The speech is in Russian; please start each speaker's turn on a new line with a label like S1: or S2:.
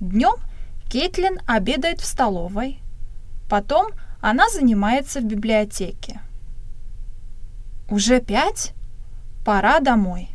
S1: Днем Кейтлин обедает в столовой. Потом она занимается в библиотеке. Уже пять? Пора домой.